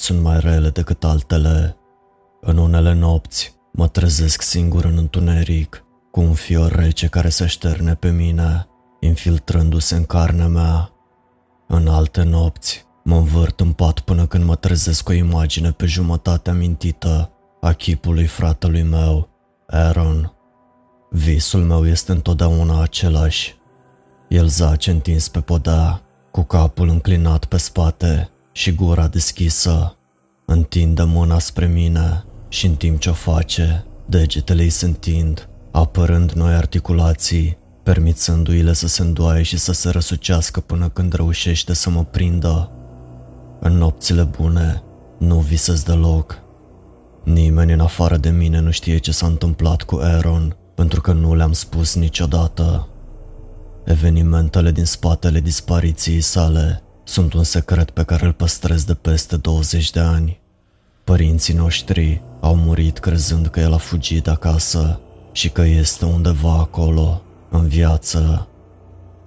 nopți sunt mai rele decât altele. În unele nopți mă trezesc singur în întuneric, cu un fior rece care se șterne pe mine, infiltrându-se în carnea mea. În alte nopți mă învârt în pat până când mă trezesc cu o imagine pe jumătate amintită a chipului fratelui meu, Aaron. Visul meu este întotdeauna același. El zace întins pe podea, cu capul înclinat pe spate și gura deschisă. Întinde mâna spre mine și în timp ce o face, degetele îi se întind, apărând noi articulații, permițându-i-le să se îndoaie și să se răsucească până când reușește să mă prindă. În nopțile bune, nu visez deloc. Nimeni în afară de mine nu știe ce s-a întâmplat cu Aaron, pentru că nu le-am spus niciodată. Evenimentele din spatele dispariției sale sunt un secret pe care îl păstrez de peste 20 de ani. Părinții noștri au murit crezând că el a fugit acasă și că este undeva acolo, în viață.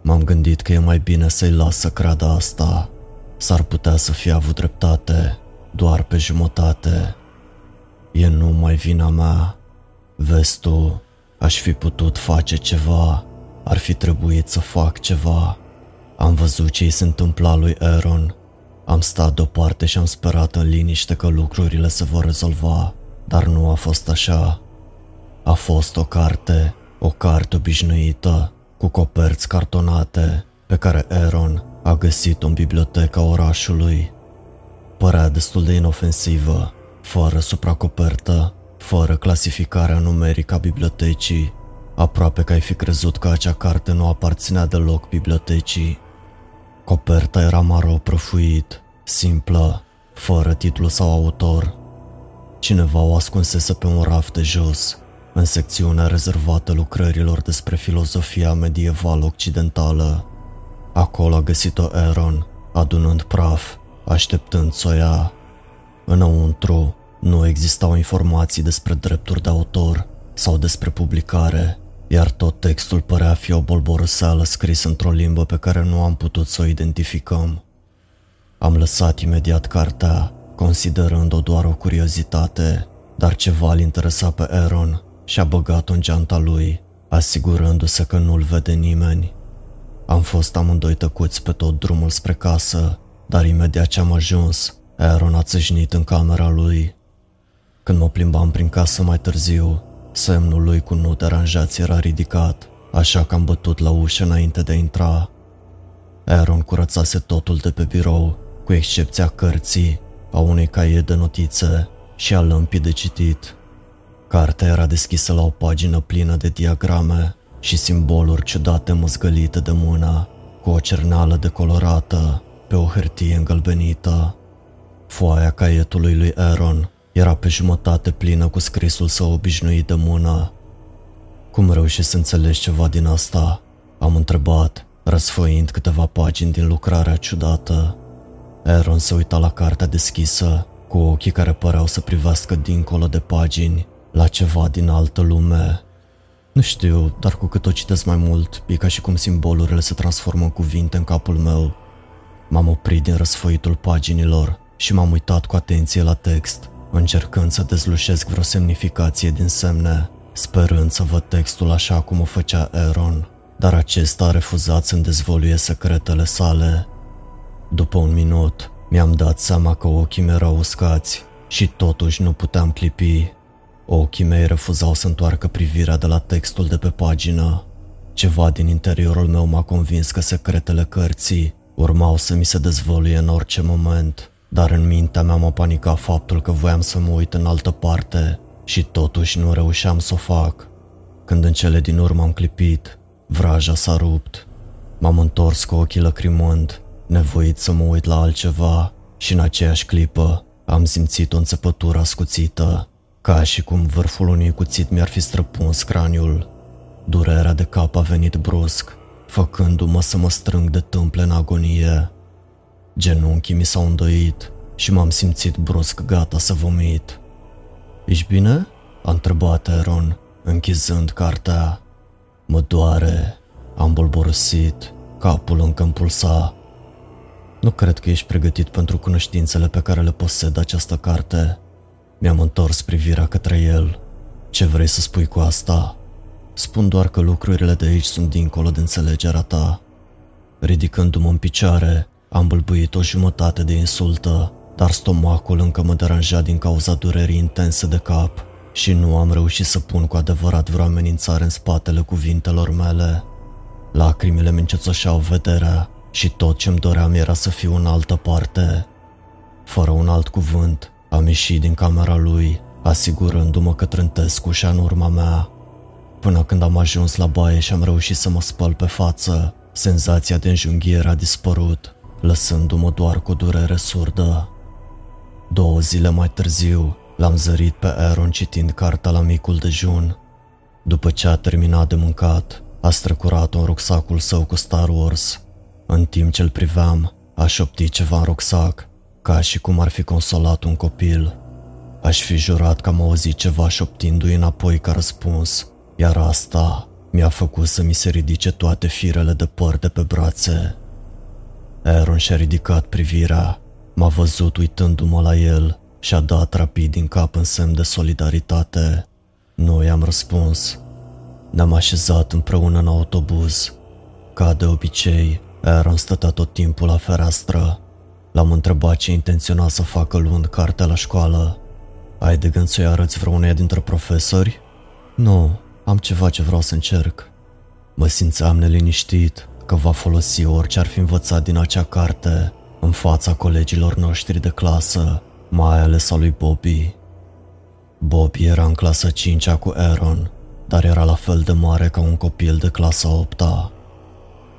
M-am gândit că e mai bine să-i las să creadă asta. S-ar putea să fie avut dreptate, doar pe jumătate. E numai vina mea. Vezi tu, aș fi putut face ceva, ar fi trebuit să fac ceva. Am văzut ce i se întâmpla lui Aaron. Am stat deoparte și am sperat în liniște că lucrurile se vor rezolva, dar nu a fost așa. A fost o carte, o carte obișnuită, cu coperți cartonate, pe care Aaron a găsit-o în biblioteca orașului. Părea destul de inofensivă, fără supracopertă, fără clasificarea numerică a bibliotecii, aproape că ai fi crezut că acea carte nu aparținea deloc bibliotecii. Coperta era maro prăfuit, simplă, fără titlu sau autor. Cineva o ascunsese pe un raft de jos, în secțiunea rezervată lucrărilor despre filozofia medievală occidentală. Acolo a găsit-o Aaron, adunând praf, așteptând să o ia. Înăuntru nu existau informații despre drepturi de autor sau despre publicare, iar tot textul părea fi o bolboroseală scris într-o limbă pe care nu am putut să o identificăm. Am lăsat imediat cartea, considerând-o doar o curiozitate, dar ceva îl interesa pe Aaron și a băgat-o în geanta lui, asigurându-se că nu-l vede nimeni. Am fost amândoi tăcuți pe tot drumul spre casă, dar imediat ce am ajuns, Aaron a țâșnit în camera lui. Când mă plimbam prin casă mai târziu, semnul lui cu nu deranjați era ridicat, așa că am bătut la ușă înainte de a intra. Aaron curățase totul de pe birou, cu excepția cărții, a unei caiet de notițe și a lămpii de citit. Cartea era deschisă la o pagină plină de diagrame și simboluri ciudate măzgălite de mână, cu o cernală decolorată pe o hârtie îngălbenită. Foaia caietului lui Aaron era pe jumătate plină cu scrisul său obișnuit de mână. Cum reușești să înțelegi ceva din asta? Am întrebat, răsfăind câteva pagini din lucrarea ciudată. Aaron se uita la cartea deschisă, cu ochii care păreau să privească dincolo de pagini, la ceva din altă lume. Nu știu, dar cu cât o citesc mai mult, e ca și cum simbolurile se transformă în cuvinte în capul meu. M-am oprit din răsfoitul paginilor și m-am uitat cu atenție la text, încercând să dezlușesc vreo semnificație din semne, sperând să văd textul așa cum o făcea Aaron, dar acesta a refuzat să-mi dezvoluie secretele sale. După un minut, mi-am dat seama că ochii mei erau uscați și totuși nu puteam clipi. Ochii mei refuzau să întoarcă privirea de la textul de pe pagină. Ceva din interiorul meu m-a convins că secretele cărții urmau să mi se dezvăluie în orice moment, dar în mintea mea mă panica faptul că voiam să mă uit în altă parte și totuși nu reușeam să o fac. Când în cele din urmă am clipit, vraja s-a rupt. M-am întors cu ochii lăcrimând, nevoit să mă uit la altceva și în aceeași clipă am simțit o înțepătură ascuțită ca și cum vârful unui cuțit mi-ar fi străpuns craniul. Durerea de cap a venit brusc, făcându-mă să mă strâng de tâmple în agonie. Genunchii mi s-au îndoit și m-am simțit brusc gata să vomit. Ești bine?" a întrebat Aaron, închizând cartea. Mă doare, am bolborosit, capul încă îmi pulsa. Nu cred că ești pregătit pentru cunoștințele pe care le posedă această carte. Mi-am întors privirea către el. Ce vrei să spui cu asta? Spun doar că lucrurile de aici sunt dincolo de înțelegerea ta. Ridicându-mă în picioare, am bâlbuit o jumătate de insultă, dar stomacul încă mă deranja din cauza durerii intense de cap și nu am reușit să pun cu adevărat vreo amenințare în spatele cuvintelor mele. Lacrimile mi încețoșeau vederea și tot ce-mi doream era să fiu în altă parte. Fără un alt cuvânt, am ieșit din camera lui, asigurându-mă că trântesc ușa în urma mea. Până când am ajuns la baie și am reușit să mă spăl pe față, senzația de înjunghiere a dispărut, lăsându-mă doar cu durere surdă. Două zile mai târziu, l-am zărit pe Aaron citind cartea la micul dejun. După ce a terminat de mâncat, a străcurat în rucsacul său cu Star Wars. În timp ce îl priveam, a șoptit ceva în rucsac, ca și cum ar fi consolat un copil. Aș fi jurat că am auzit ceva șoptindu-i înapoi ca răspuns, iar asta mi-a făcut să mi se ridice toate firele de păr de pe brațe. Aaron și-a ridicat privirea, m-a văzut uitându-mă la el și a dat rapid din cap în semn de solidaritate. Nu i-am răspuns. Ne-am așezat împreună în autobuz. Ca de obicei, Aaron stătea tot timpul la fereastră. L-am întrebat ce intenționa să facă luând cartea la școală. Ai de gând să-i arăți vreuneia dintre profesori? Nu, am ceva ce vreau să încerc. Mă simțeam neliniștit că va folosi orice ar fi învățat din acea carte în fața colegilor noștri de clasă, mai ales a lui Bobby. Bobby era în clasa 5 cu Aaron, dar era la fel de mare ca un copil de clasa 8 -a.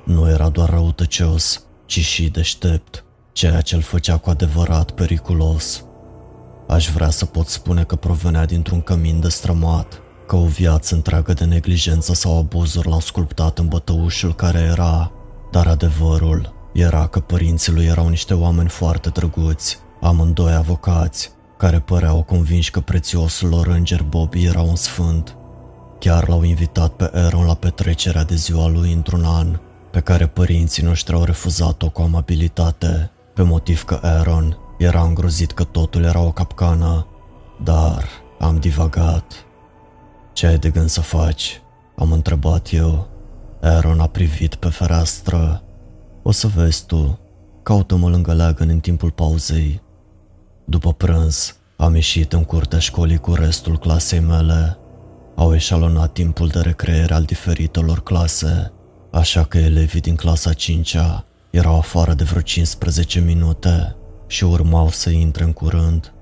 Nu era doar răutăcios, ci și deștept, ceea ce îl făcea cu adevărat periculos. Aș vrea să pot spune că provenea dintr-un cămin destrămat, că o viață întreagă de neglijență sau abuzuri l-au sculptat în bătăușul care era, dar adevărul era că părinții lui erau niște oameni foarte drăguți, amândoi avocați, care păreau convinși că prețiosul lor înger Bobby era un sfânt. Chiar l-au invitat pe Aaron la petrecerea de ziua lui într-un an, pe care părinții noștri au refuzat-o cu amabilitate, pe motiv că Aaron era îngrozit că totul era o capcană. Dar am divagat. Ce ai de gând să faci? Am întrebat eu. Aaron a privit pe fereastră. O să vezi tu. Caută-mă lângă leagăn în timpul pauzei. După prânz, am ieșit în curtea școlii cu restul clasei mele. Au eșalonat timpul de recreere al diferitelor clase, așa că elevii din clasa 5-a erau afară de vreo 15 minute și urmau să intre în curând.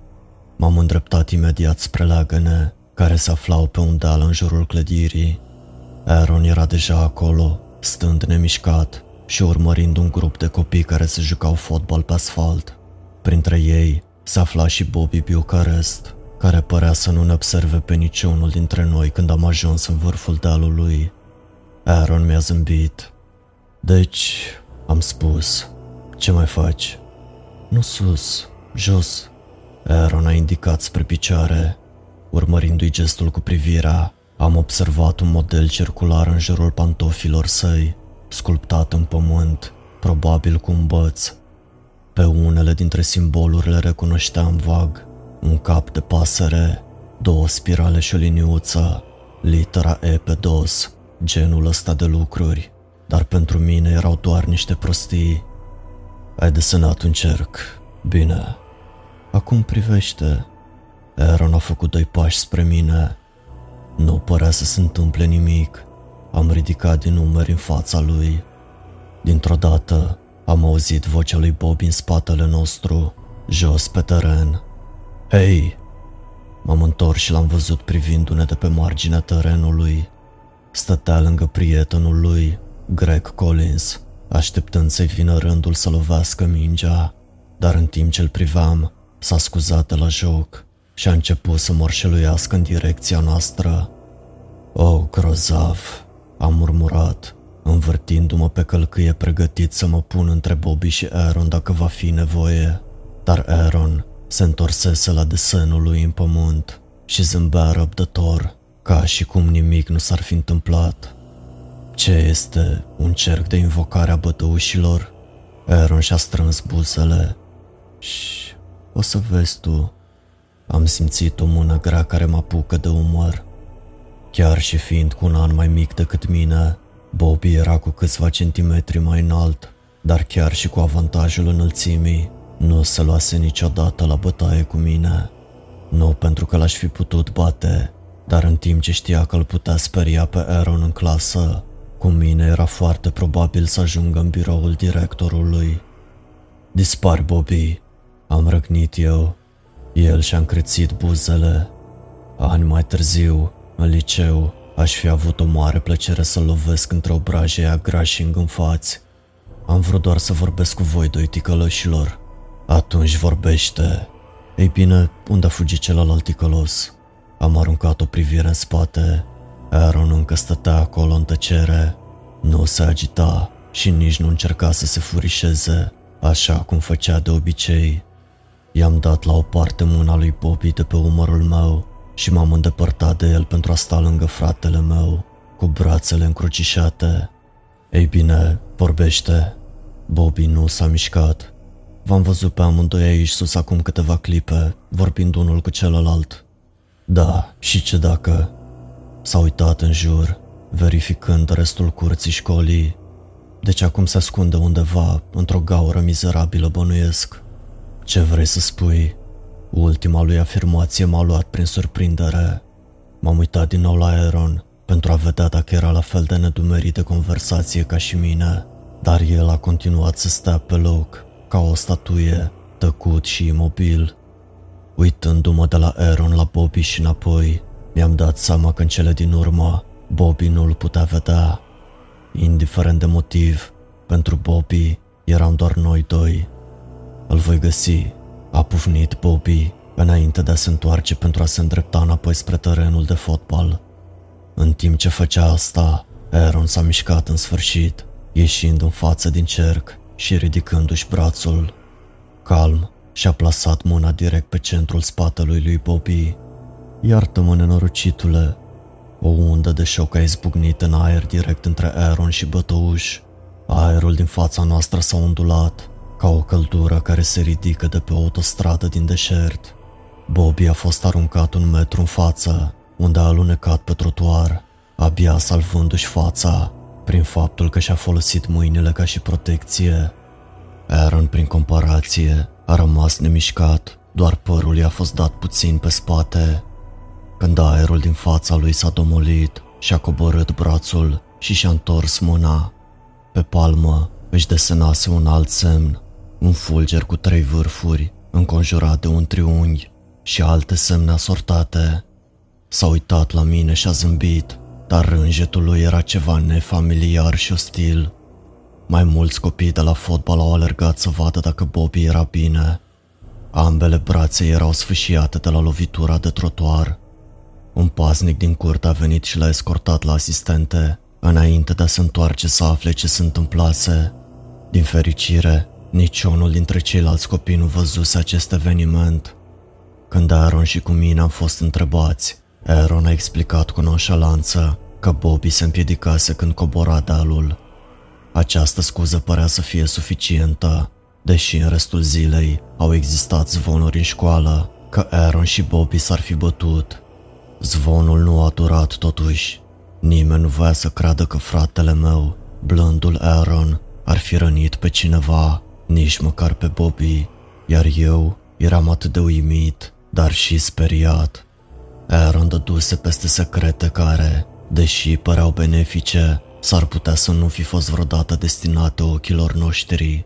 M-am îndreptat imediat spre leagăne care se aflau pe un deal în jurul clădirii. Aaron era deja acolo, stând nemișcat și urmărind un grup de copii care se jucau fotbal pe asfalt. Printre ei se afla și Bobby Bucharest, care părea să nu ne observe pe niciunul dintre noi când am ajuns în vârful dealului. Aaron mi-a zâmbit. Deci, am spus, ce mai faci? Nu sus, jos. Aaron a indicat spre picioare Urmărindu-i gestul cu privirea, am observat un model circular în jurul pantofilor săi, sculptat în pământ, probabil cu un băț. Pe unele dintre simbolurile le recunoșteam vag, un cap de pasăre, două spirale și o liniuță, litera E pe dos, genul ăsta de lucruri, dar pentru mine erau doar niște prostii. Ai desenat un cerc, bine. Acum privește, Aaron a făcut doi pași spre mine. Nu părea să se întâmple nimic. Am ridicat din numeri în fața lui. Dintr-o dată am auzit vocea lui Bob în spatele nostru, jos pe teren. Hei! M-am întors și l-am văzut privindu-ne de pe marginea terenului. Stătea lângă prietenul lui, Greg Collins, așteptând să-i vină rândul să lovească mingea, dar în timp ce îl priveam, s-a scuzat de la joc și a început să morșeluiască în direcția noastră. O, oh, grozav, am murmurat, învârtindu-mă pe călcâie pregătit să mă pun între Bobby și Aaron dacă va fi nevoie. Dar Aaron se întorsese la desenul lui în pământ și zâmbea răbdător, ca și cum nimic nu s-ar fi întâmplat. Ce este un cerc de invocare a bătăușilor? Aaron și-a strâns buzele. Și o să vezi tu. Am simțit o mână grea care mă apucă de umăr. Chiar și fiind cu un an mai mic decât mine, Bobby era cu câțiva centimetri mai înalt, dar chiar și cu avantajul înălțimii, nu se luase niciodată la bătaie cu mine. Nu pentru că l-aș fi putut bate, dar în timp ce știa că îl putea speria pe Aaron în clasă, cu mine era foarte probabil să ajungă în biroul directorului. Dispar, Bobby, am răgnit eu. El și-a încrețit buzele. Ani mai târziu, în liceu, aș fi avut o mare plăcere să lovesc între obrajii aia grași îngânfați. Am vrut doar să vorbesc cu voi, doi ticălășilor. Atunci vorbește. Ei bine, unde a fugit celălalt ticălos? Am aruncat o privire în spate. Aaron încă stătea acolo în tăcere. Nu se agita și nici nu încerca să se furișeze, așa cum făcea de obicei. I-am dat la o parte mâna lui Bobby de pe umărul meu și m-am îndepărtat de el pentru a sta lângă fratele meu, cu brațele încrucișate. Ei bine, vorbește. Bobby nu s-a mișcat. V-am văzut pe amândoi aici sus acum câteva clipe, vorbind unul cu celălalt. Da, și ce dacă? S-a uitat în jur, verificând restul curții școlii. Deci acum se ascunde undeva, într-o gaură mizerabilă bănuiesc. Ce vrei să spui? Ultima lui afirmație m-a luat prin surprindere. M-am uitat din nou la Aaron pentru a vedea dacă era la fel de nedumerit de conversație ca și mine, dar el a continuat să stea pe loc, ca o statuie, tăcut și imobil. Uitându-mă de la Aaron la Bobby și înapoi, mi-am dat seama că în cele din urmă, Bobby nu îl putea vedea. Indiferent de motiv, pentru Bobby eram doar noi doi. Îl voi găsi, a pufnit Bobby înainte de a se întoarce pentru a se îndrepta înapoi spre terenul de fotbal. În timp ce făcea asta, Aaron s-a mișcat în sfârșit, ieșind în față din cerc și ridicându-și brațul. Calm, și-a plasat mâna direct pe centrul spatelui lui Bobby. Iartă-mă, nenorocitule. O undă de șoc a izbucnit în aer direct între Aaron și bătăuș. Aerul din fața noastră s-a ondulat, ca o căldură care se ridică de pe o autostradă din deșert. Bobby a fost aruncat un metru în față, unde a alunecat pe trotuar, abia salvându-și fața, prin faptul că și-a folosit mâinile ca și protecție. Aaron, prin comparație, a rămas nemișcat, doar părul i-a fost dat puțin pe spate. Când aerul din fața lui s-a domolit și-a coborât brațul și și-a întors mâna. Pe palmă își desenase un alt semn, un fulger cu trei vârfuri, înconjurat de un triunghi și alte semne asortate. S-a uitat la mine și a zâmbit, dar rânjetul lui era ceva nefamiliar și ostil. Mai mulți copii de la fotbal au alergat să vadă dacă Bobby era bine. Ambele brațe erau sfâșiate de la lovitura de trotuar. Un paznic din curte a venit și l-a escortat la asistente, înainte de a se întoarce să afle ce se întâmplase. Din fericire, niciunul dintre ceilalți copii nu văzuse acest eveniment. Când Aaron și cu mine am fost întrebați, Aaron a explicat cu nonșalanță că Bobby se împiedicase când cobora dealul. Această scuză părea să fie suficientă, deși în restul zilei au existat zvonuri în școală că Aaron și Bobby s-ar fi bătut. Zvonul nu a durat totuși. Nimeni nu voia să creadă că fratele meu, blândul Aaron, ar fi rănit pe cineva, nici măcar pe Bobby, iar eu eram atât de uimit, dar și speriat. Aaron dăduse peste secrete care, deși păreau benefice, s-ar putea să nu fi fost vreodată destinate ochilor noștri.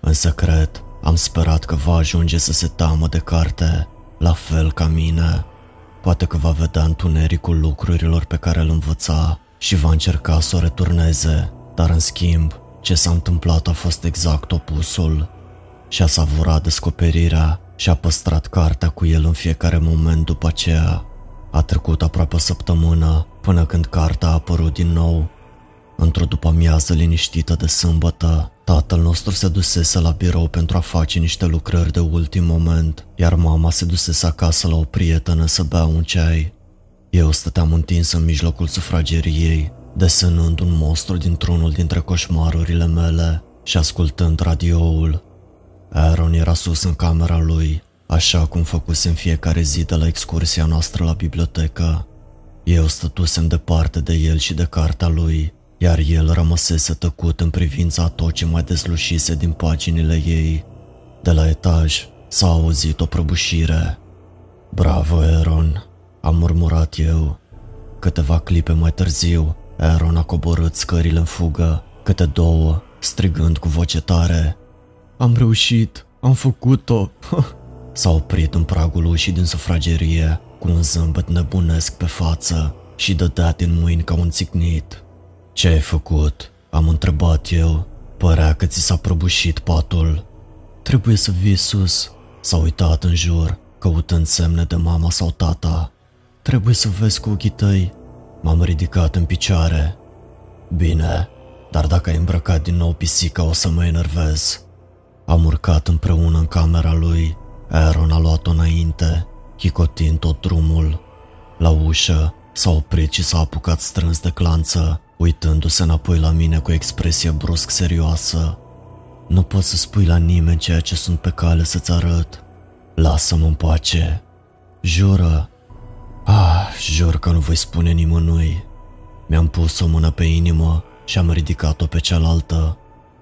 În secret, am sperat că va ajunge să se teamă de carte, la fel ca mine. Poate că va vedea întunericul lucrurilor pe care îl învăța și va încerca să o returneze, dar în schimb, ce s-a întâmplat a fost exact opusul. Și-a savurat descoperirea și a păstrat cartea cu el în fiecare moment după aceea. A trecut aproape o săptămână până când cartea a apărut din nou Într-o după-amiază liniștită de sâmbătă, tatăl nostru se dusese la birou pentru a face niște lucrări de ultim moment, iar mama se dusese acasă la o prietenă să bea un ceai. Eu stăteam întins în mijlocul sufrageriei, desenând un monstru dintr-unul dintre coșmarurile mele și ascultând radioul. Aaron era sus în camera lui, așa cum făcuse în fiecare zi de la excursia noastră la bibliotecă. Eu stătusem departe de el și de cartea lui, iar el rămăsese tăcut în privința tot ce mai deslușise din paginile ei. De la etaj s-a auzit o prăbușire. Bravo, Aaron, am murmurat eu. Câteva clipe mai târziu, Aaron a coborât scările în fugă, câte două, strigând cu voce tare. Am reușit, am făcut-o! S-a oprit în pragul ușii din sufragerie, cu un zâmbet nebunesc pe față și dădea din mâini ca un țignit. Ce ai făcut?" am întrebat eu. Părea că ți s-a prăbușit patul. Trebuie să vii sus. S-a uitat în jur, căutând semne de mama sau tata. Trebuie să vezi cu ochii tăi. M-am ridicat în picioare. Bine, dar dacă ai îmbrăcat din nou pisica o să mă enervez. Am urcat împreună în camera lui. Aaron a luat-o înainte, chicotind tot drumul. La ușă s-a oprit și s-a apucat strâns de clanță, uitându-se înapoi la mine cu o expresie brusc serioasă. Nu poți să spui la nimeni ceea ce sunt pe cale să-ți arăt. Lasă-mă în pace. Jură. Ah, jur că nu voi spune nimănui. Mi-am pus o mână pe inimă și am ridicat-o pe cealaltă.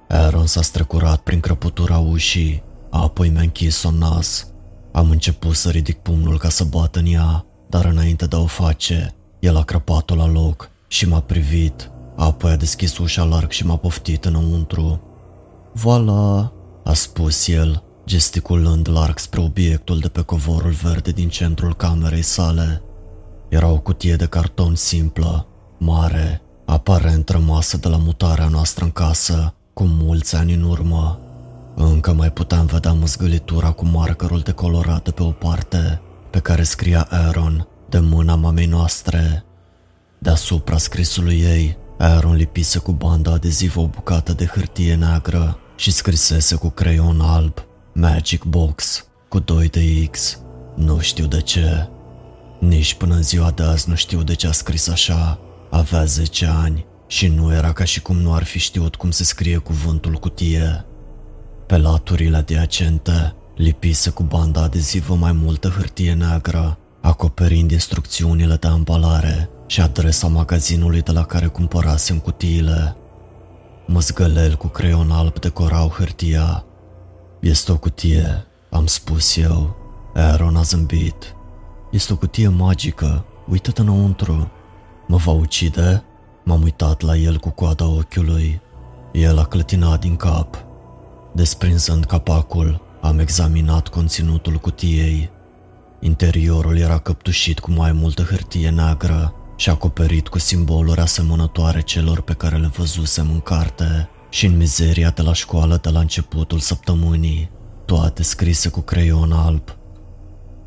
Aaron s-a strecurat prin crăpătura ușii, apoi mi-a închis-o nas. Am început să ridic pumnul ca să bată în ea, dar înainte de a o face, el a crăpat-o la loc și m-a privit, apoi a deschis ușa larg și m-a poftit înăuntru. Voila, a spus el, gesticulând larg spre obiectul de pe covorul verde din centrul camerei sale. Era o cutie de carton simplă, mare, aparent rămasă de la mutarea noastră în casă, cu mulți ani în urmă. Încă mai puteam vedea măzgălitura cu markerul decolorat de pe o parte, pe care scria Aaron, de mâna mamei noastre. Deasupra scrisului ei, Aaron lipise cu banda adezivă o bucată de hârtie neagră și scrisese cu creion alb Magic Box cu 2 de X. Nu știu de ce. Nici până în ziua de azi nu știu de ce a scris așa. Avea 10 ani și nu era ca și cum nu ar fi știut cum se scrie cuvântul cutie. Pe laturile adiacente lipise cu banda adezivă mai multă hârtie neagră, acoperind instrucțiunile de ambalare și adresa magazinului de la care cumpărasem cutiile. Măzgălel cu creion alb decorau hârtia. Este o cutie, am spus eu. Aaron a zâmbit. Este o cutie magică, uită-te înăuntru. Mă va ucide? M-am uitat la el cu coada ochiului. El a clătinat din cap. Desprinzând capacul, am examinat conținutul cutiei. Interiorul era căptușit cu mai multă hârtie neagră și acoperit cu simboluri asemănătoare celor pe care le văzusem în carte și în mizeria de la școală de la începutul săptămânii, toate scrise cu creion alb.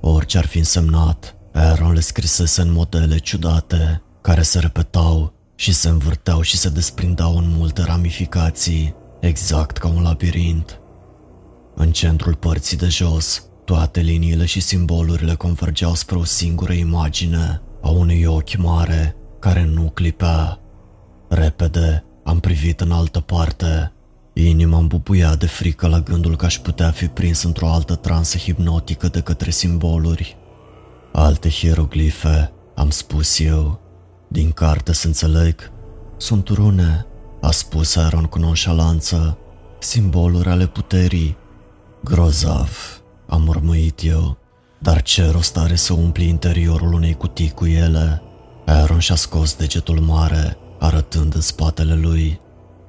Orice ar fi însemnat, Aaron le scrisese în modele ciudate, care se repetau și se învârteau și se desprindeau în multe ramificații, exact ca un labirint. În centrul părții de jos, toate liniile și simbolurile convergeau spre o singură imagine a unui ochi mare care nu clipea. Repede am privit în altă parte. Inima îmi bubuia de frică la gândul că aș putea fi prins într-o altă transă hipnotică de către simboluri. Alte hieroglife, am spus eu. Din carte să înțeleg. Sunt rune, a spus Aaron cu nonșalanță. Simboluri ale puterii. Grozav, am mormăit eu. Dar ce rost are să umpli interiorul unei cutii cu ele? Aaron și-a scos degetul mare, arătând în spatele lui.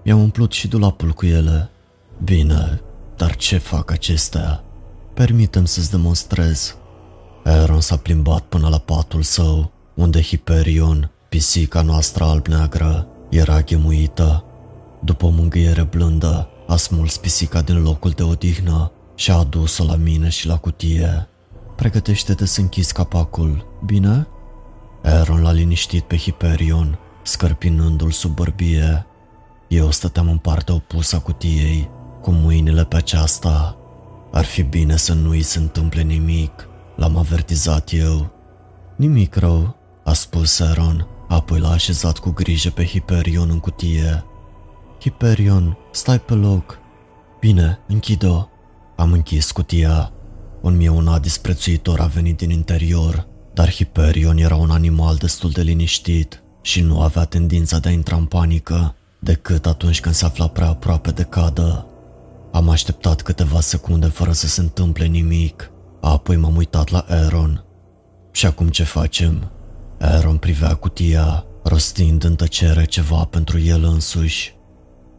I-am umplut și dulapul cu ele. Bine, dar ce fac acestea? Permitem să-ți demonstrez. Aaron s-a plimbat până la patul său, unde Hyperion, pisica noastră alb-neagră, era ghemuită. După o mângâiere blândă, a smuls pisica din locul de odihnă și a adus-o la mine și la cutie. Pregătește-te să închizi capacul, bine? Aaron l-a liniștit pe Hyperion, scărpinându-l sub bărbie. Eu stăteam în partea opusă a cutiei, cu mâinile pe aceasta. Ar fi bine să nu îi se întâmple nimic, l-am avertizat eu. Nimic rău, a spus Aaron, apoi l-a așezat cu grijă pe Hyperion în cutie. Hyperion, stai pe loc, Bine, închid-o. Am închis cutia. Un mieunat disprețuitor a venit din interior, dar Hyperion era un animal destul de liniștit și nu avea tendința de a intra în panică decât atunci când se afla prea aproape de cadă. Am așteptat câteva secunde fără să se întâmple nimic, apoi m-am uitat la Aaron. Și acum ce facem? Aaron privea cutia, rostind în tăcere ceva pentru el însuși.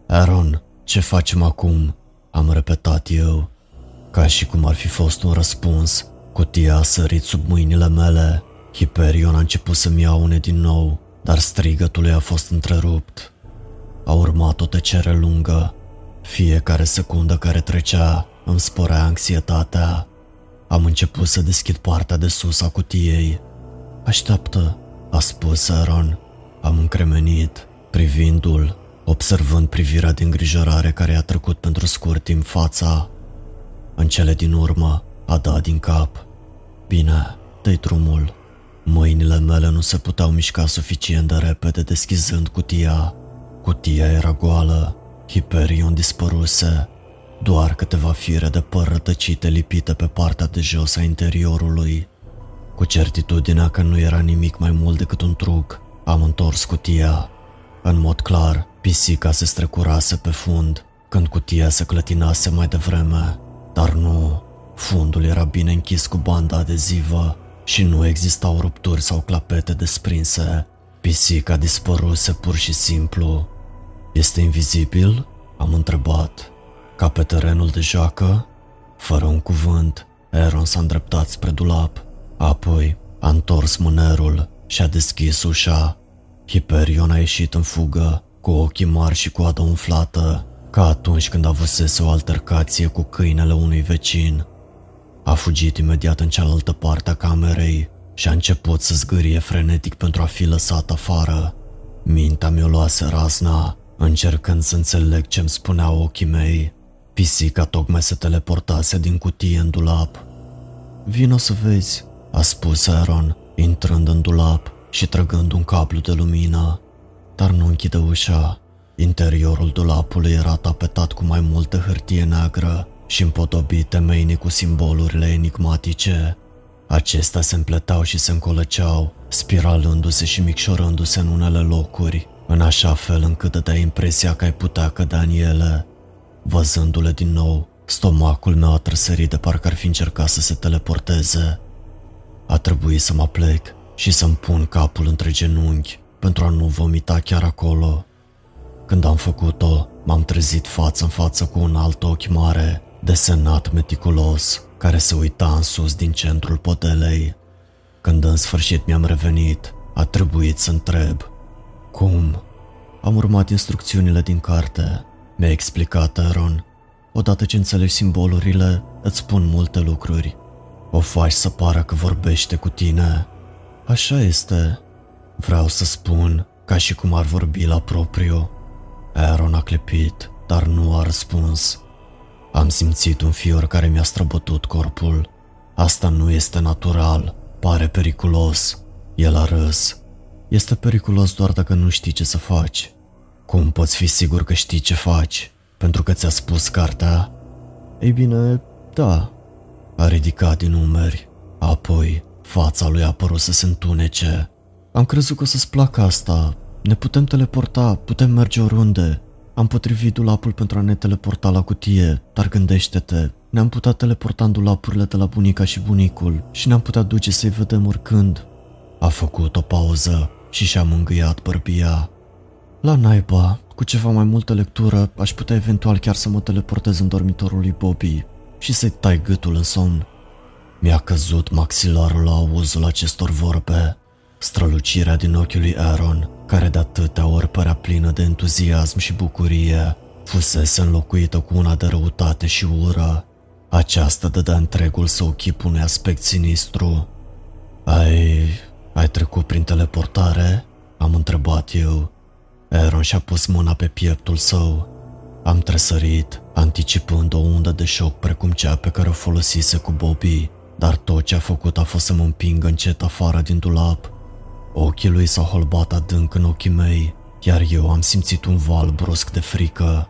Aaron, ce facem acum? Am repetat eu. Ca și cum ar fi fost un răspuns, cutia a sărit sub mâinile mele. Hyperion a început să-mi iaune din nou, dar strigătul a fost întrerupt. A urmat o tăcere lungă. Fiecare secundă care trecea îmi sporea anxietatea. Am început să deschid partea de sus a cutiei. Așteaptă, a spus Aaron. Am încremenit, privindu-l, observând privirea de îngrijorare care a trecut pentru scurt timp fața. În cele din urmă, a dat din cap. Bine, dă drumul. Mâinile mele nu se puteau mișca suficient de repede deschizând cutia. Cutia era goală, Hyperion dispăruse, doar câteva fire de păr rătăcite lipite pe partea de jos a interiorului. Cu certitudinea că nu era nimic mai mult decât un truc, am întors cutia. În mod clar, pisica se strecurase pe fund când cutia se clătinase mai devreme, dar nu, fundul era bine închis cu banda adezivă și nu existau rupturi sau clapete desprinse. Pisica dispăruse pur și simplu. Este invizibil? Am întrebat. Ca pe terenul de joacă? Fără un cuvânt, Aaron s-a îndreptat spre dulap. Apoi a întors mânerul și a deschis ușa. Hyperion a ieșit în fugă, cu ochii mari și cu adă umflată, ca atunci când avusese o altercație cu câinele unui vecin. A fugit imediat în cealaltă parte a camerei și a început să zgârie frenetic pentru a fi lăsat afară. Mintea mi-o luase razna, încercând să înțeleg ce-mi spuneau ochii mei. Pisica tocmai se teleportase din cutie în dulap. Vino să vezi, a spus Aaron, intrând în dulap și trăgând un cablu de lumină. Dar nu închide ușa. Interiorul dulapului era tapetat cu mai multă hârtie neagră și împodobit temeinic cu simbolurile enigmatice. Acestea se împleteau și se încolăceau, spiralându-se și micșorându-se în unele locuri, în așa fel încât dădea impresia că ai putea cădea în ele. Văzându-le din nou, stomacul meu a trăsărit de parcă ar fi încercat să se teleporteze. A trebuit să mă plec și să-mi pun capul între genunchi pentru a nu vomita chiar acolo. Când am făcut-o, m-am trezit față în față cu un alt ochi mare, desenat meticulos, care se uita în sus din centrul podelei. Când în sfârșit mi-am revenit, a trebuit să întreb. Cum? Am urmat instrucțiunile din carte. Mi-a explicat Aaron. Odată ce înțelegi simbolurile, îți spun multe lucruri. O faci să pară că vorbește cu tine. Așa este. Vreau să spun, ca și cum ar vorbi la propriu. Aaron a clepit, dar nu a răspuns. Am simțit un fior care mi-a străbătut corpul. Asta nu este natural, pare periculos. El a râs. Este periculos doar dacă nu știi ce să faci. Cum poți fi sigur că știi ce faci? Pentru că ți-a spus cartea? Ei bine, da. A ridicat din umeri. Apoi, fața lui a părut să se întunece. Am crezut că o să-ți placă asta. Ne putem teleporta, putem merge oriunde. Am potrivit dulapul pentru a ne teleporta la cutie, dar gândește-te, ne-am putea teleporta în dulapurile de la bunica și bunicul și ne-am putea duce să-i vedem oricând. A făcut o pauză și și-a mângâiat bărbia. La naiba, cu ceva mai multă lectură, aș putea eventual chiar să mă teleportez în dormitorul lui Bobby și să-i tai gâtul în somn. Mi-a căzut maxilarul la auzul acestor vorbe. Strălucirea din ochiul lui Aaron, care de atâtea ori părea plină de entuziasm și bucurie, fusese înlocuită cu una de răutate și ură. Aceasta dădea întregul său chip unui aspect sinistru. Ai... ai trecut prin teleportare? Am întrebat eu. Aaron și-a pus mâna pe pieptul său. Am tresărit, anticipând o undă de șoc precum cea pe care o folosise cu Bobby, dar tot ce a făcut a fost să mă împingă încet afară din dulap. Ochii lui s-au holbat adânc în ochii mei, iar eu am simțit un val brusc de frică.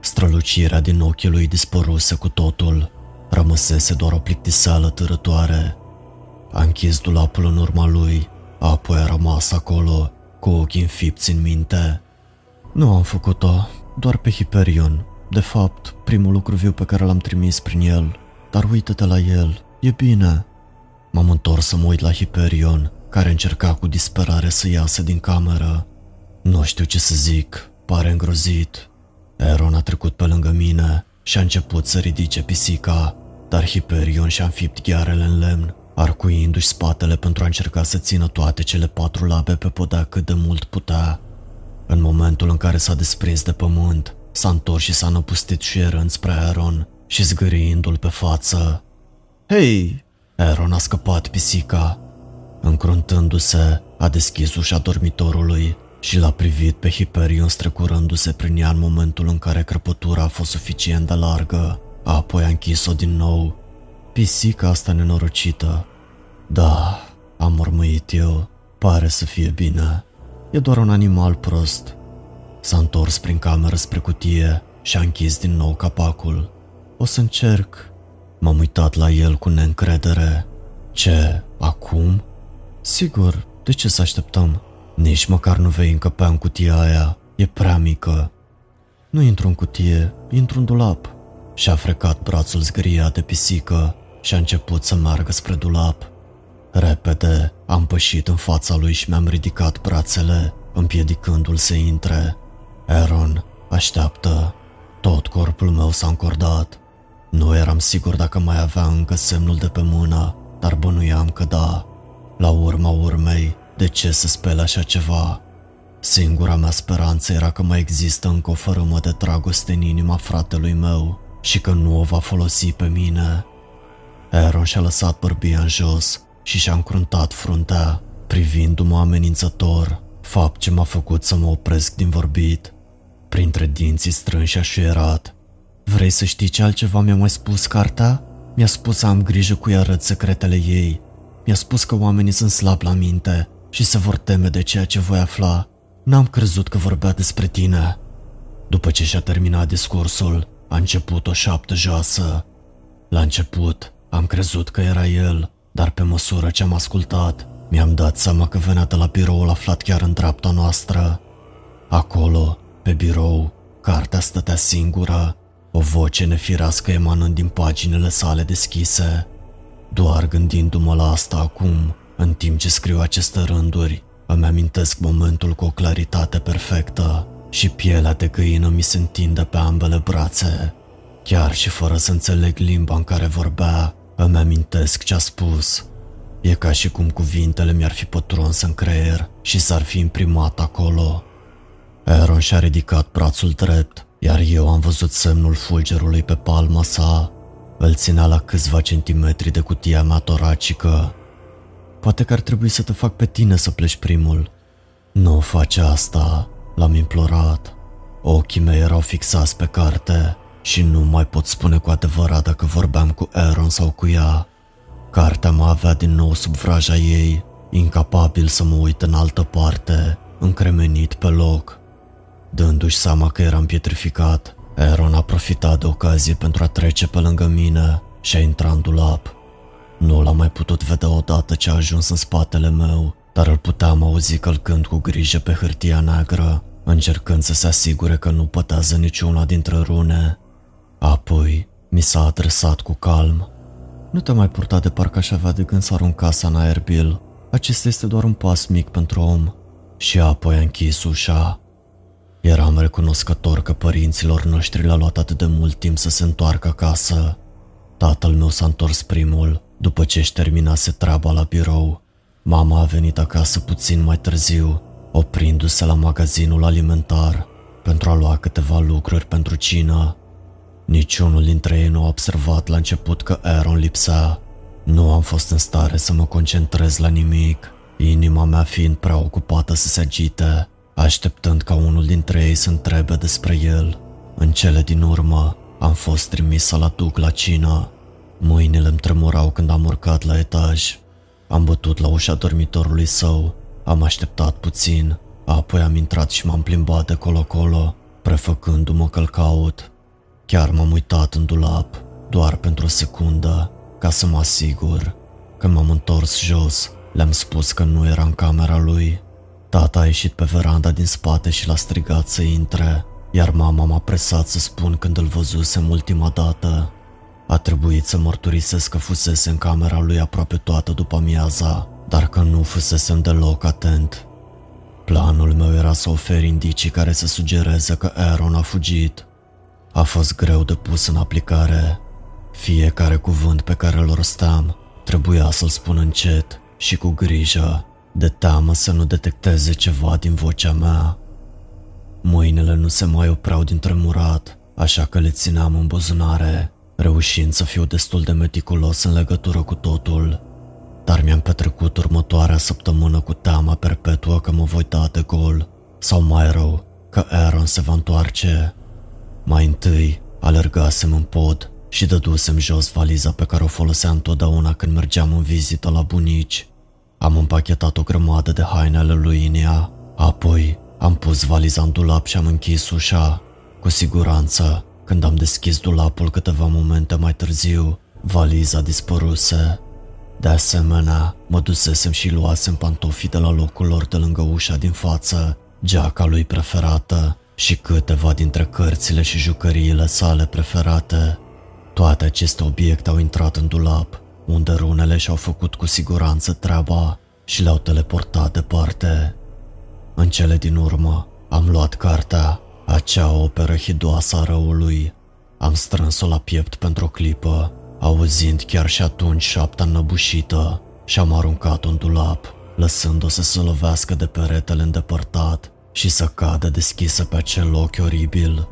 Strălucirea din ochii lui dispăruse cu totul. Rămăsese doar o plictiseală târătoare. A închis dulapul în urma lui, apoi a rămas acolo, cu ochii înfipți în minte. Nu am făcut-o, doar pe Hyperion. De fapt, primul lucru viu pe care l-am trimis prin el. Dar uită-te la el, e bine. M-am întors să mă uit la Hyperion, care încerca cu disperare să iasă din cameră. Nu știu ce să zic, pare îngrozit. Aaron a trecut pe lângă mine și a început să ridice pisica, dar Hyperion și-a înfipt ghearele în lemn, arcuindu-și spatele pentru a încerca să țină toate cele patru labe pe podea cât de mult putea. În momentul în care s-a desprins de pământ, s-a întors și s-a năpustit șuierând spre Aaron și zgâriindu-l pe față. Hei! Aaron a scăpat pisica. Încruntându-se, a deschis ușa dormitorului și l-a privit pe Hyperion strecurându-se prin ea în momentul în care crăpătura a fost suficient de largă. Apoi a închis-o din nou. Pisica asta nenorocită. Da, am mormăit eu. Pare să fie bine. E doar un animal prost. S-a întors prin cameră spre cutie și a închis din nou capacul. O să încerc. M-am uitat la el cu neîncredere. Ce, acum? Sigur, de ce să așteptăm? Nici măcar nu vei încăpea în cutia aia, e prea mică. Nu intru în cutie, intru în dulap. Și-a frecat brațul zgriat de pisică și a început să meargă spre dulap. Repede am pășit în fața lui și mi-am ridicat brațele, împiedicându-l să intre. Aaron, așteaptă. Tot corpul meu s-a încordat. Nu eram sigur dacă mai avea încă semnul de pe mână, dar bănuiam că da. La urma urmei, de ce să spele așa ceva? Singura mea speranță era că mai există încă o fărâmă de dragoste în inima fratelui meu și că nu o va folosi pe mine. Aaron și-a lăsat bărbia în jos și și-a încruntat fruntea, privindu-mă amenințător, fapt ce m-a făcut să mă opresc din vorbit. Printre dinții strânși așuierat. Vrei să știi ce altceva mi-a mai spus cartea? Mi-a spus să am grijă cu arăt secretele ei. Mi-a spus că oamenii sunt slabi la minte și se vor teme de ceea ce voi afla. N-am crezut că vorbea despre tine. După ce și-a terminat discursul, a început o șaptă joasă. La început, am crezut că era el, dar pe măsură ce am ascultat, mi-am dat seama că venea de la biroul aflat chiar în dreapta noastră. Acolo, pe birou, cartea stătea singură, o voce nefirească emanând din paginile sale deschise. Doar gândindu-mă la asta acum, în timp ce scriu aceste rânduri, îmi amintesc momentul cu o claritate perfectă și pielea de găină mi se întinde pe ambele brațe. Chiar și fără să înțeleg limba în care vorbea, îmi amintesc ce a spus. E ca și cum cuvintele mi-ar fi pătruns în creier și s-ar fi imprimat acolo. Aaron și-a ridicat brațul drept, iar eu am văzut semnul fulgerului pe palma sa. Îl ținea la câțiva centimetri de cutia mea toracică Poate că ar trebui să te fac pe tine să pleci primul. Nu face asta, l-am implorat. Ochii mei erau fixați pe carte și nu mai pot spune cu adevărat dacă vorbeam cu Aaron sau cu ea. Cartea mă avea din nou sub vraja ei, incapabil să mă uit în altă parte, încremenit pe loc. Dându-și seama că eram pietrificat, Aaron a profitat de ocazie pentru a trece pe lângă mine și a intrat în dulap. Nu l-am mai putut vedea odată ce a ajuns în spatele meu, dar îl puteam auzi călcând cu grijă pe hârtia neagră, încercând să se asigure că nu pătează niciuna dintre rune. Apoi mi s-a adresat cu calm. Nu te mai purta de parcă aș avea de gând să arunc casa în aer, Bill. Acesta este doar un pas mic pentru om. Și apoi a închis ușa. Eram recunoscător că părinților noștri le-a luat atât de mult timp să se întoarcă acasă. Tatăl meu s-a întors primul după ce își terminase treaba la birou, mama a venit acasă puțin mai târziu, oprindu-se la magazinul alimentar pentru a lua câteva lucruri pentru cină. Niciunul dintre ei nu a observat la început că Aaron lipsea. Nu am fost în stare să mă concentrez la nimic, inima mea fiind prea ocupată să se agite, așteptând ca unul dintre ei să întrebe despre el. În cele din urmă, am fost trimis să-l aduc la cină. Mâinile îmi tremurau când am urcat la etaj. Am bătut la ușa dormitorului său, am așteptat puțin, apoi am intrat și m-am plimbat de colo-colo, prefăcându-mă că-l caut. Chiar m-am uitat în dulap, doar pentru o secundă, ca să mă asigur. Când m-am întors jos, le-am spus că nu era în camera lui. Tata a ieșit pe veranda din spate și l-a strigat să intre, iar mama m-a presat să spun când îl văzusem ultima dată. A trebuit să mărturisesc că fusese în camera lui aproape toată după amiaza, dar că nu fusesem deloc atent. Planul meu era să ofer indicii care să sugereze că Aaron a fugit. A fost greu de pus în aplicare. Fiecare cuvânt pe care îl rosteam trebuia să-l spun încet și cu grijă, de teamă să nu detecteze ceva din vocea mea. Mâinile nu se mai opreau din tremurat, așa că le țineam în buzunare, reușind să fiu destul de meticulos în legătură cu totul. Dar mi-am petrecut următoarea săptămână cu teama perpetuă că mă voi da de gol, sau mai rău, că Aaron se va întoarce. Mai întâi, alergasem în pod și dădusem jos valiza pe care o foloseam întotdeauna când mergeam în vizită la bunici. Am împachetat o grămadă de hainele lui în ea, apoi am pus valiza în dulap și am închis ușa. Cu siguranță, când am deschis dulapul câteva momente mai târziu, valiza dispăruse. De asemenea, mă dusesem și luasem pantofii de la locul lor de lângă ușa din față, geaca lui preferată și câteva dintre cărțile și jucăriile sale preferate. Toate aceste obiecte au intrat în dulap, unde runele și-au făcut cu siguranță treaba și le-au teleportat departe. În cele din urmă, am luat cartea, acea operă hidoasă a răului. Am strâns-o la piept pentru o clipă, auzind chiar și atunci șapta năbușită și am aruncat-o în dulap, lăsând-o să se lovească de peretele îndepărtat și să cadă deschisă pe acel loc oribil.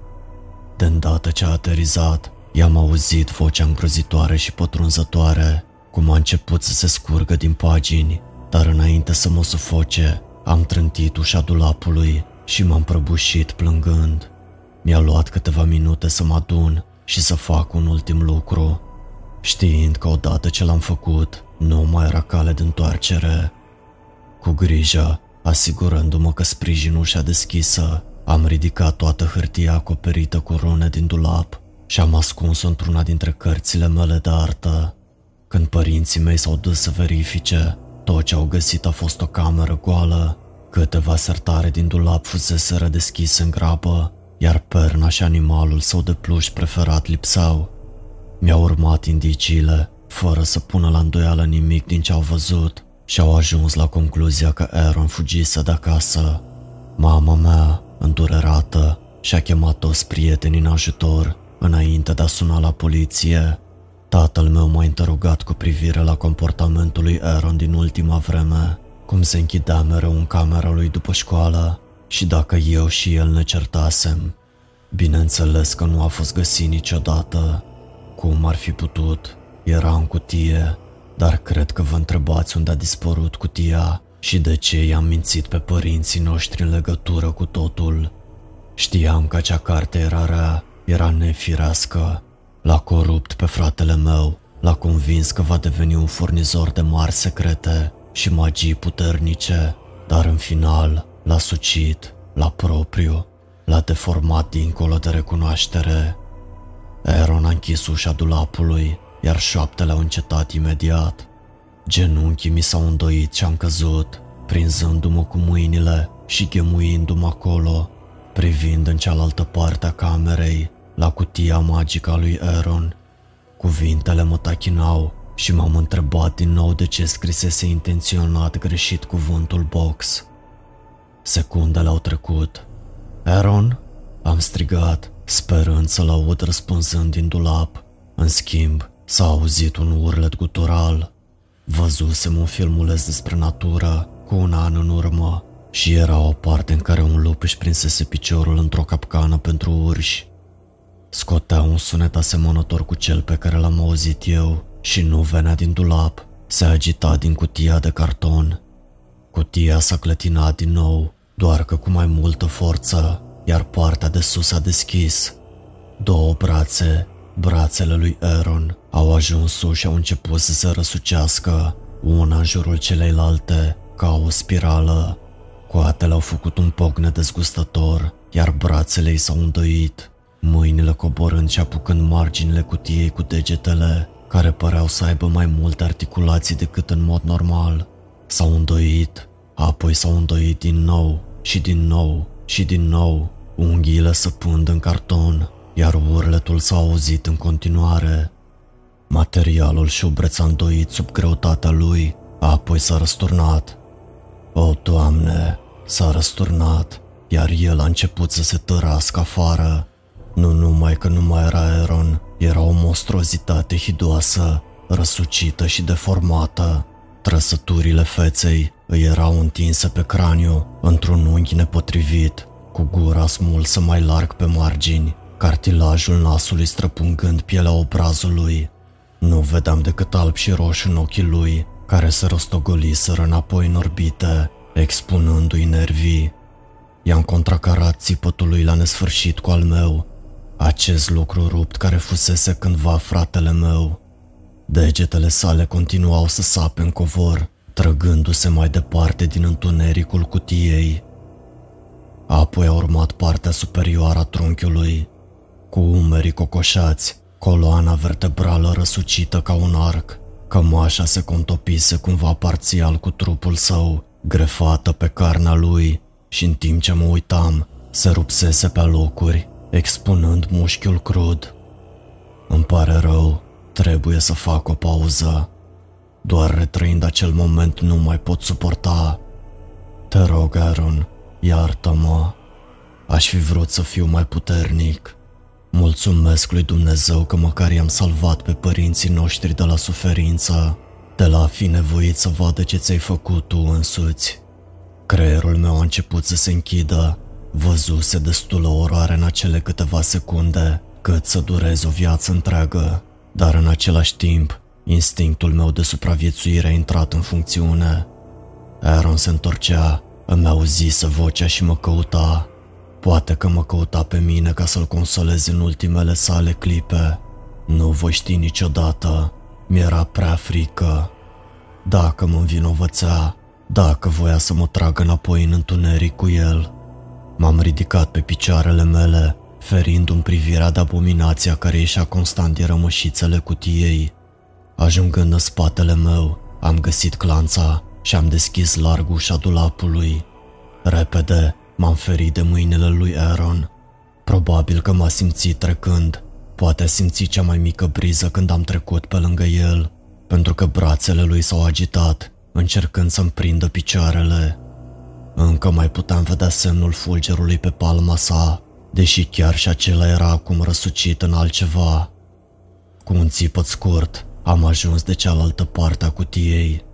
De îndată ce a aterizat, i-am auzit vocea îngrozitoare și pătrunzătoare, cum a început să se scurgă din pagini, dar înainte să mă sufoce, am trântit ușa dulapului și m-am prăbușit plângând. Mi-a luat câteva minute să mă adun și să fac un ultim lucru, știind că odată ce l-am făcut, nu mai era cale de întoarcere. Cu grijă, asigurându-mă că sprijin ușa deschisă, am ridicat toată hârtia acoperită cu rune din dulap și am ascuns-o într-una dintre cărțile mele de artă. Când părinții mei s-au dus să verifice, tot ce au găsit a fost o cameră goală. Câteva sertare din dulap fuseseră deschise în grabă, iar perna și animalul său de pluș preferat lipsau. Mi-au urmat indiciile, fără să pună la îndoială nimic din ce au văzut și au ajuns la concluzia că Aaron fugise de acasă. Mama mea, îndurerată, și-a chemat toți prietenii în ajutor înainte de a suna la poliție. Tatăl meu m-a interogat cu privire la comportamentul lui Aaron din ultima vreme, cum se închidea mereu în camera lui după școală și dacă eu și el ne certasem. Bineînțeles că nu a fost găsit niciodată. Cum ar fi putut? Era în cutie, dar cred că vă întrebați unde a dispărut cutia și de ce i-am mințit pe părinții noștri în legătură cu totul. Știam că acea carte era rea, era nefirească. L-a corupt pe fratele meu, l-a convins că va deveni un furnizor de mari secrete și magii puternice, dar în final l-a sucit, la propriu, l-a deformat dincolo de recunoaștere. Aaron a închis ușa dulapului, iar șoaptele au încetat imediat. Genunchii mi s-au îndoit și am căzut, prinzându-mă cu mâinile și ghemuindu-mă acolo, privind în cealaltă parte a camerei, la cutia magică a lui Aaron. Cuvintele mă tachinau și m-am întrebat din nou de ce scrisese intenționat greșit cuvântul box. Secundele au trecut. Aaron? Am strigat, sperând să-l aud răspunzând din dulap. În schimb, s-a auzit un urlet gutural. Văzusem un filmuleț despre natură cu un an în urmă și era o parte în care un lup își prinsese piciorul într-o capcană pentru urși. Scotea un sunet asemănător cu cel pe care l-am auzit eu și nu venea din dulap, se agita din cutia de carton. Cutia s-a clătinat din nou, doar că cu mai multă forță, iar partea de sus a deschis. Două brațe, brațele lui Aaron, au ajuns sus și au început să se răsucească, una în jurul celeilalte, ca o spirală. Coatele au făcut un pocne dezgustător, iar brațele ei s-au îndoit. mâinile coborând și apucând marginile cutiei cu degetele, care păreau să aibă mai multe articulații decât în mod normal. S-au îndoit, apoi s-au îndoit din nou și din nou și din nou, unghiile săpând în carton, iar urletul s-a auzit în continuare. Materialul șubreț a îndoit sub greutatea lui, apoi s-a răsturnat. O, Doamne, s-a răsturnat, iar el a început să se tărască afară. Nu numai că nu mai era Aaron, era o monstruozitate hidoasă, răsucită și deformată. Trăsăturile feței îi erau întinse pe craniu, într-un unghi nepotrivit, cu gura smulsă mai larg pe margini, cartilajul nasului străpungând pielea obrazului. Nu vedeam decât alb și roșu în ochii lui, care se rostogoliseră înapoi în orbite, expunându-i nervii. I-am contracarat țipătul lui la nesfârșit cu al meu, acest lucru rupt care fusese cândva fratele meu. Degetele sale continuau să sape în covor, trăgându-se mai departe din întunericul cutiei. Apoi a urmat partea superioară a trunchiului, cu umerii cocoșați, coloana vertebrală răsucită ca un arc. Cămașa se contopise cumva parțial cu trupul său, grefată pe carnea lui și în timp ce mă uitam, se rupsese pe locuri, expunând mușchiul crud. Îmi pare rău, trebuie să fac o pauză. Doar retrăind acel moment nu mai pot suporta. Te rog, Aaron, iartă-mă. Aș fi vrut să fiu mai puternic. Mulțumesc lui Dumnezeu că măcar i-am salvat pe părinții noștri de la suferință, de la a fi nevoit să vadă ce ți-ai făcut tu însuți. Creierul meu a început să se închidă, văzuse destulă oroare în acele câteva secunde, cât să dureze o viață întreagă, dar în același timp, instinctul meu de supraviețuire a intrat în funcțiune. Aaron se întorcea, îmi auzise vocea și mă căuta, Poate că mă căuta pe mine ca să-l consolez în ultimele sale clipe. Nu voi ști niciodată. Mi-era prea frică. Dacă mă învinovățea, dacă voia să mă tragă înapoi în întuneric cu el. M-am ridicat pe picioarele mele, ferindu-mi privirea de abominația care ieșea constant din rămășițele cutiei. Ajungând în spatele meu, am găsit clanța și am deschis larg ușa dulapului. Repede, M-am ferit de mâinile lui Aaron. Probabil că m-a simțit trecând. Poate a simțit cea mai mică briză când am trecut pe lângă el, pentru că brațele lui s-au agitat, încercând să-mi prindă picioarele. Încă mai puteam vedea semnul fulgerului pe palma sa, deși chiar și acela era acum răsucit în altceva. Cu un țipăt scurt, am ajuns de cealaltă parte a cutiei.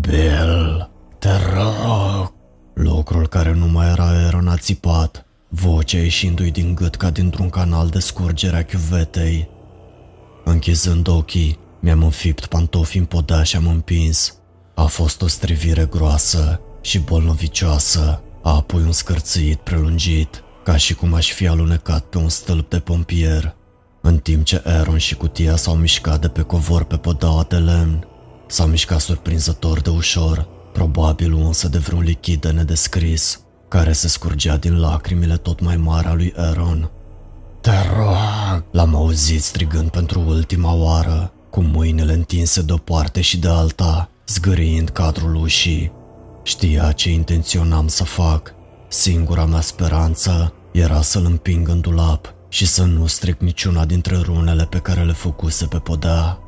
Bill, te rog, Lucrul care nu mai era Aaron a țipat, vocea ieșindu-i din gât ca dintr-un canal de scurgere a chiuvetei. Închizând ochii, mi-am înfipt pantofii în podea și am împins. A fost o strivire groasă și bolnovicioasă, apoi un scârțâit prelungit, ca și cum aș fi alunecat pe un stâlp de pompier. În timp ce Aaron și cutia s-au mișcat de pe covor pe podaua de lemn, s-a mișcat surprinzător de ușor, probabil unsă de vreun lichid de nedescris, care se scurgea din lacrimile tot mai mari a lui Aaron. Te rog! L-am auzit strigând pentru ultima oară, cu mâinile întinse de o parte și de alta, zgâriind cadrul ușii. Știa ce intenționam să fac. Singura mea speranță era să-l împing în dulap și să nu stric niciuna dintre runele pe care le făcuse pe podea.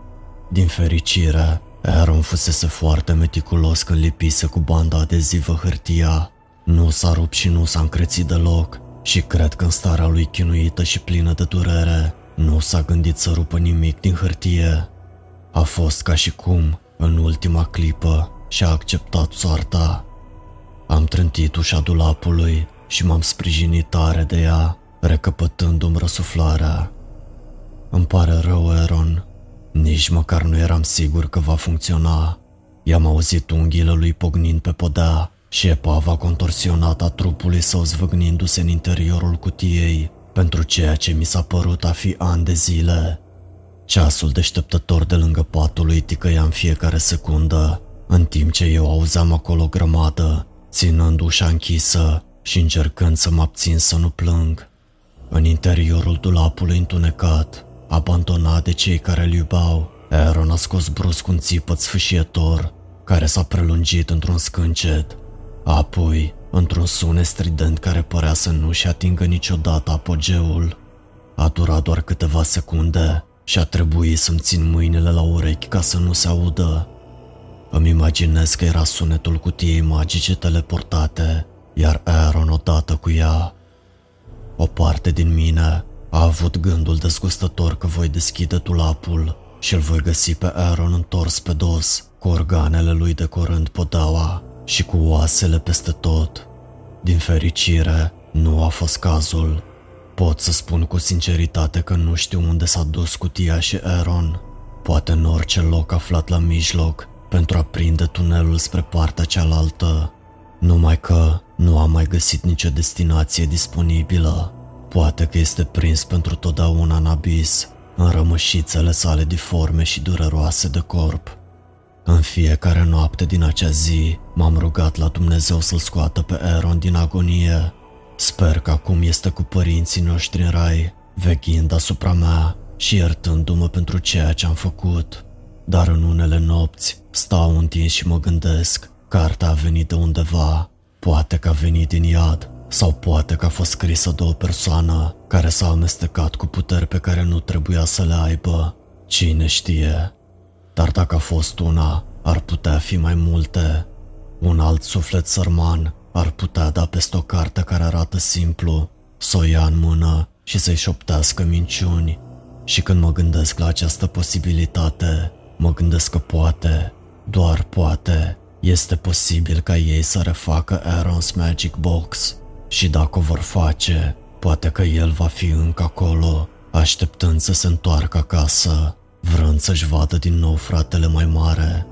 Din fericire, Aaron fusese foarte meticulos când lipise cu banda adezivă hârtia. Nu s-a rupt și nu s-a încrețit deloc și cred că în starea lui chinuită și plină de durere nu s-a gândit să rupă nimic din hârtie. A fost ca și cum, în ultima clipă, și-a acceptat soarta. Am trântit ușa dulapului și m-am sprijinit tare de ea, recăpătându-mi răsuflarea. Îmi pare rău, Aaron, nici măcar nu eram sigur că va funcționa. I-am auzit unghiile lui pognind pe podea și epava contorsionată a trupului său zvâgnindu-se în interiorul cutiei pentru ceea ce mi s-a părut a fi ani de zile. Ceasul deșteptător de lângă patul lui ticăia în fiecare secundă, în timp ce eu auzeam acolo o grămadă, ținând ușa închisă și încercând să mă abțin să nu plâng. În interiorul dulapului întunecat, abandonat de cei care îl iubeau, Aaron a scos brusc un țipăt sfâșietor, care s-a prelungit într-un scâncet. Apoi, într-un sunet strident care părea să nu-și atingă niciodată apogeul. A durat doar câteva secunde și a trebuit să-mi țin mâinile la urechi ca să nu se audă. Îmi imaginez că era sunetul cutiei magice teleportate, iar Aaron odată cu ea. O parte din mine a avut gândul dezgustător că voi deschide tulapul și îl voi găsi pe Aaron întors pe dos, cu organele lui decorând podaua și cu oasele peste tot. Din fericire, nu a fost cazul. Pot să spun cu sinceritate că nu știu unde s-a dus cutia și Aaron. Poate în orice loc aflat la mijloc, pentru a prinde tunelul spre partea cealaltă. Numai că nu am mai găsit nicio destinație disponibilă. Poate că este prins pentru totdeauna în abis, în rămășițele sale diforme și dureroase de corp. În fiecare noapte din acea zi, m-am rugat la Dumnezeu să-l scoată pe Aaron din agonie. Sper că acum este cu părinții noștri în rai, veghind asupra mea și iertându-mă pentru ceea ce am făcut. Dar în unele nopți stau întins și mă gândesc, cartea a venit de undeva, poate că a venit din iad sau poate că a fost scrisă de o persoană care s-a amestecat cu puteri pe care nu trebuia să le aibă. Cine știe? Dar dacă a fost una, ar putea fi mai multe. Un alt suflet sărman ar putea da peste o carte care arată simplu, să o ia în mână și să-i șoptească minciuni. Și când mă gândesc la această posibilitate, mă gândesc că poate, doar poate, este posibil ca ei să refacă Aaron's Magic Box și dacă o vor face, poate că el va fi încă acolo, așteptând să se întoarcă acasă, vrând să-și vadă din nou fratele mai mare,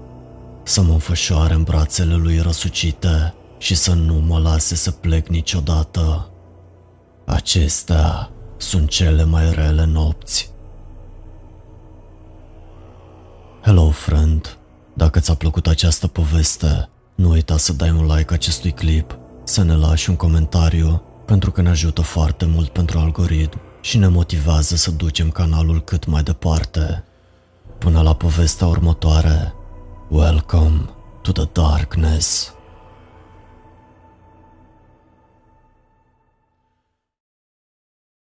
să mă înfășoare în brațele lui răsucite și să nu mă lase să plec niciodată. Acestea sunt cele mai rele nopți. Hello, friend! Dacă ți-a plăcut această poveste, nu uita să dai un like acestui clip să ne lași un comentariu pentru că ne ajută foarte mult pentru algoritm și ne motivează să ducem canalul cât mai departe. Până la povestea următoare, welcome to the darkness.